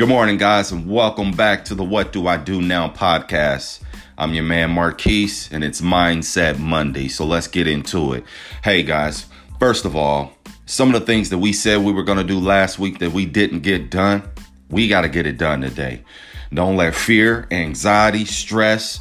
Good morning, guys, and welcome back to the What Do I Do Now podcast. I'm your man Marquise, and it's Mindset Monday. So let's get into it. Hey, guys, first of all, some of the things that we said we were going to do last week that we didn't get done, we got to get it done today. Don't let fear, anxiety, stress,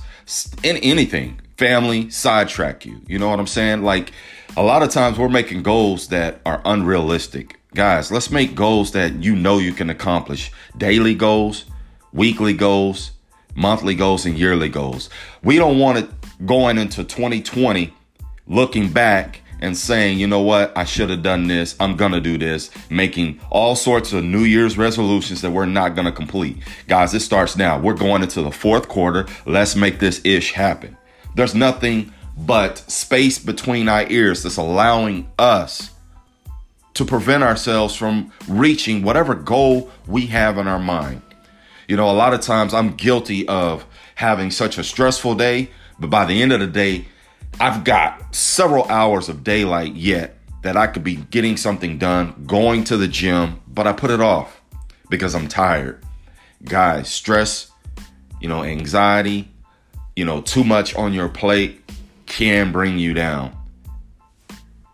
and anything, family sidetrack you. You know what I'm saying? Like a lot of times we're making goals that are unrealistic Guys, let's make goals that you know you can accomplish daily goals, weekly goals, monthly goals, and yearly goals. We don't want it going into 2020 looking back and saying, you know what, I should have done this, I'm gonna do this, making all sorts of New Year's resolutions that we're not gonna complete. Guys, it starts now. We're going into the fourth quarter. Let's make this ish happen. There's nothing but space between our ears that's allowing us to prevent ourselves from reaching whatever goal we have in our mind. You know, a lot of times I'm guilty of having such a stressful day, but by the end of the day, I've got several hours of daylight yet that I could be getting something done, going to the gym, but I put it off because I'm tired. Guys, stress, you know, anxiety, you know, too much on your plate can bring you down.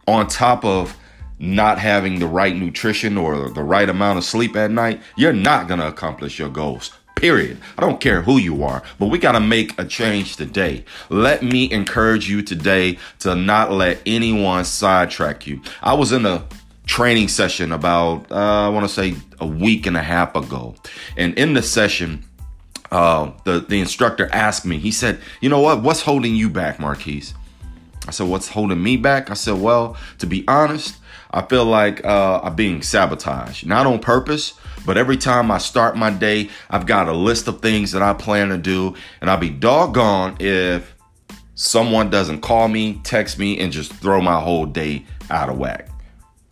On top of not having the right nutrition or the right amount of sleep at night, you're not going to accomplish your goals. Period. I don't care who you are, but we got to make a change today. Let me encourage you today to not let anyone sidetrack you. I was in a training session about, uh, I want to say a week and a half ago. And in the session, uh, the, the instructor asked me, he said, You know what? What's holding you back, Marquise? I said, What's holding me back? I said, Well, to be honest, I feel like uh, I'm being sabotaged, not on purpose, but every time I start my day, I've got a list of things that I plan to do, and I'll be doggone if someone doesn't call me, text me, and just throw my whole day out of whack.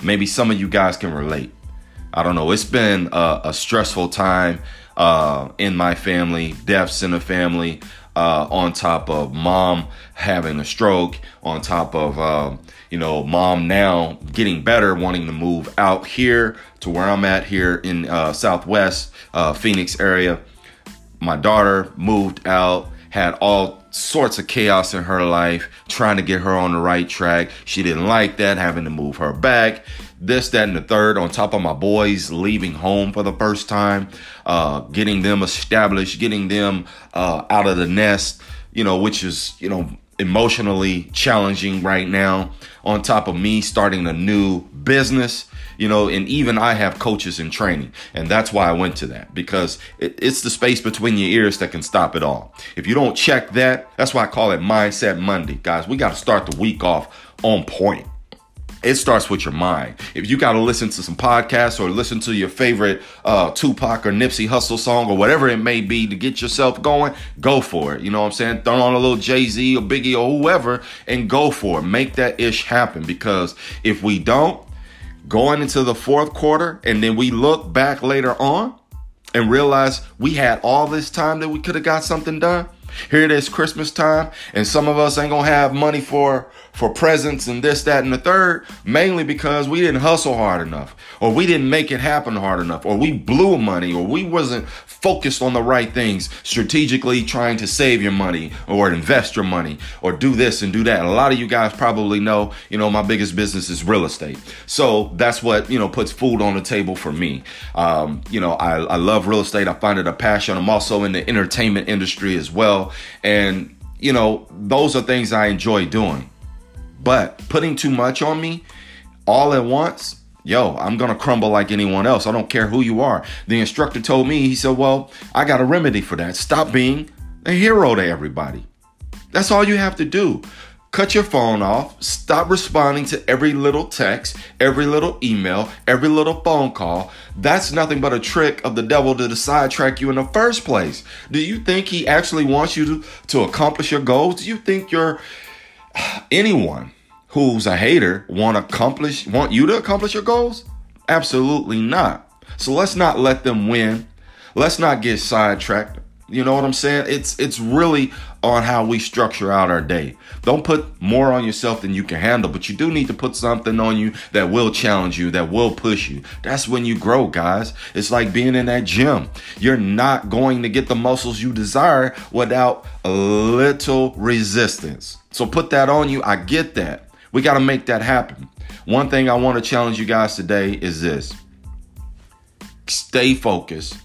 Maybe some of you guys can relate. I don't know. It's been a, a stressful time uh, in my family, deaths in the family, uh, on top of mom having a stroke, on top of, uh, you know, mom now getting better, wanting to move out here to where I'm at here in uh, Southwest uh, Phoenix area. My daughter moved out, had all sorts of chaos in her life, trying to get her on the right track. She didn't like that, having to move her back this, that, and the third, on top of my boys leaving home for the first time, uh, getting them established, getting them uh, out of the nest, you know, which is, you know, emotionally challenging right now. On top of me starting a new business, you know, and even I have coaches in training. And that's why I went to that because it, it's the space between your ears that can stop it all. If you don't check that, that's why I call it Mindset Monday. Guys, we got to start the week off on point it starts with your mind. If you got to listen to some podcasts or listen to your favorite uh, Tupac or Nipsey Hussle song or whatever it may be to get yourself going, go for it. You know what I'm saying? Throw on a little Jay Z or Biggie or whoever and go for it. Make that ish happen because if we don't, going into the fourth quarter and then we look back later on and realize we had all this time that we could have got something done here it is Christmas time, and some of us ain't gonna have money for for presents and this, that, and the third, mainly because we didn't hustle hard enough, or we didn't make it happen hard enough, or we blew money, or we wasn't focused on the right things, strategically trying to save your money or invest your money or do this and do that. a lot of you guys probably know, you know, my biggest business is real estate. So that's what, you know, puts food on the table for me. Um, you know, I, I love real estate. I find it a passion. I'm also in the entertainment industry as well. And, you know, those are things I enjoy doing. But putting too much on me all at once, yo, I'm gonna crumble like anyone else. I don't care who you are. The instructor told me, he said, well, I got a remedy for that. Stop being a hero to everybody. That's all you have to do. Cut your phone off. Stop responding to every little text, every little email, every little phone call. That's nothing but a trick of the devil to sidetrack you in the first place. Do you think he actually wants you to, to accomplish your goals? Do you think you're anyone who's a hater want accomplish want you to accomplish your goals? Absolutely not. So let's not let them win. Let's not get sidetracked. You know what I'm saying? It's it's really on how we structure out our day. Don't put more on yourself than you can handle, but you do need to put something on you that will challenge you, that will push you. That's when you grow, guys. It's like being in that gym. You're not going to get the muscles you desire without a little resistance. So put that on you. I get that. We got to make that happen. One thing I want to challenge you guys today is this stay focused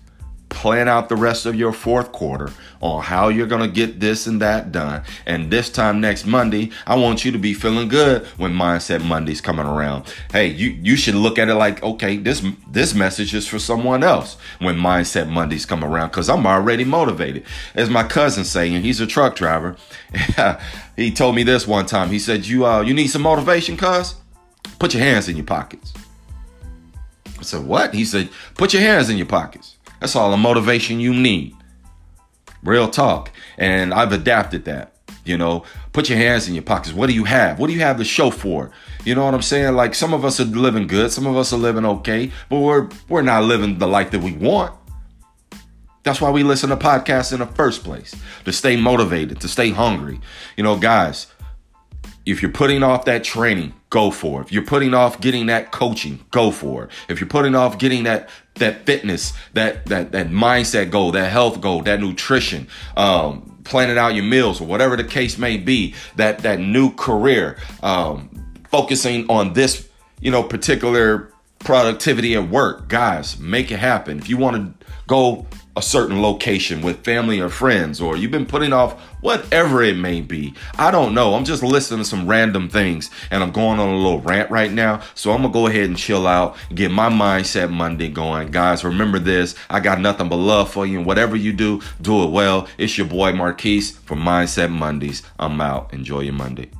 plan out the rest of your fourth quarter on how you're going to get this and that done. And this time next Monday, I want you to be feeling good when Mindset Monday's coming around. Hey, you you should look at it like, okay, this this message is for someone else when Mindset Monday's come around cuz I'm already motivated. As my cousin saying, he's a truck driver. he told me this one time. He said, "You uh you need some motivation, cuz? Put your hands in your pockets." I said, "What?" He said, "Put your hands in your pockets." That's all the motivation you need. Real talk. And I've adapted that. You know, put your hands in your pockets. What do you have? What do you have to show for? You know what I'm saying? Like some of us are living good, some of us are living okay, but we're we're not living the life that we want. That's why we listen to podcasts in the first place. To stay motivated, to stay hungry. You know, guys, if you're putting off that training, go for it. If you're putting off getting that coaching, go for it. If you're putting off getting that that fitness, that that that mindset goal, that health goal, that nutrition, um, planning out your meals or whatever the case may be, that that new career, um, focusing on this, you know, particular productivity at work, guys, make it happen. If you want to go a certain location with family or friends, or you've been putting off whatever it may be. I don't know. I'm just listening to some random things and I'm going on a little rant right now. So I'm going to go ahead and chill out, get my mindset Monday going. Guys, remember this. I got nothing but love for you. And whatever you do, do it well. It's your boy Marquise from Mindset Mondays. I'm out. Enjoy your Monday.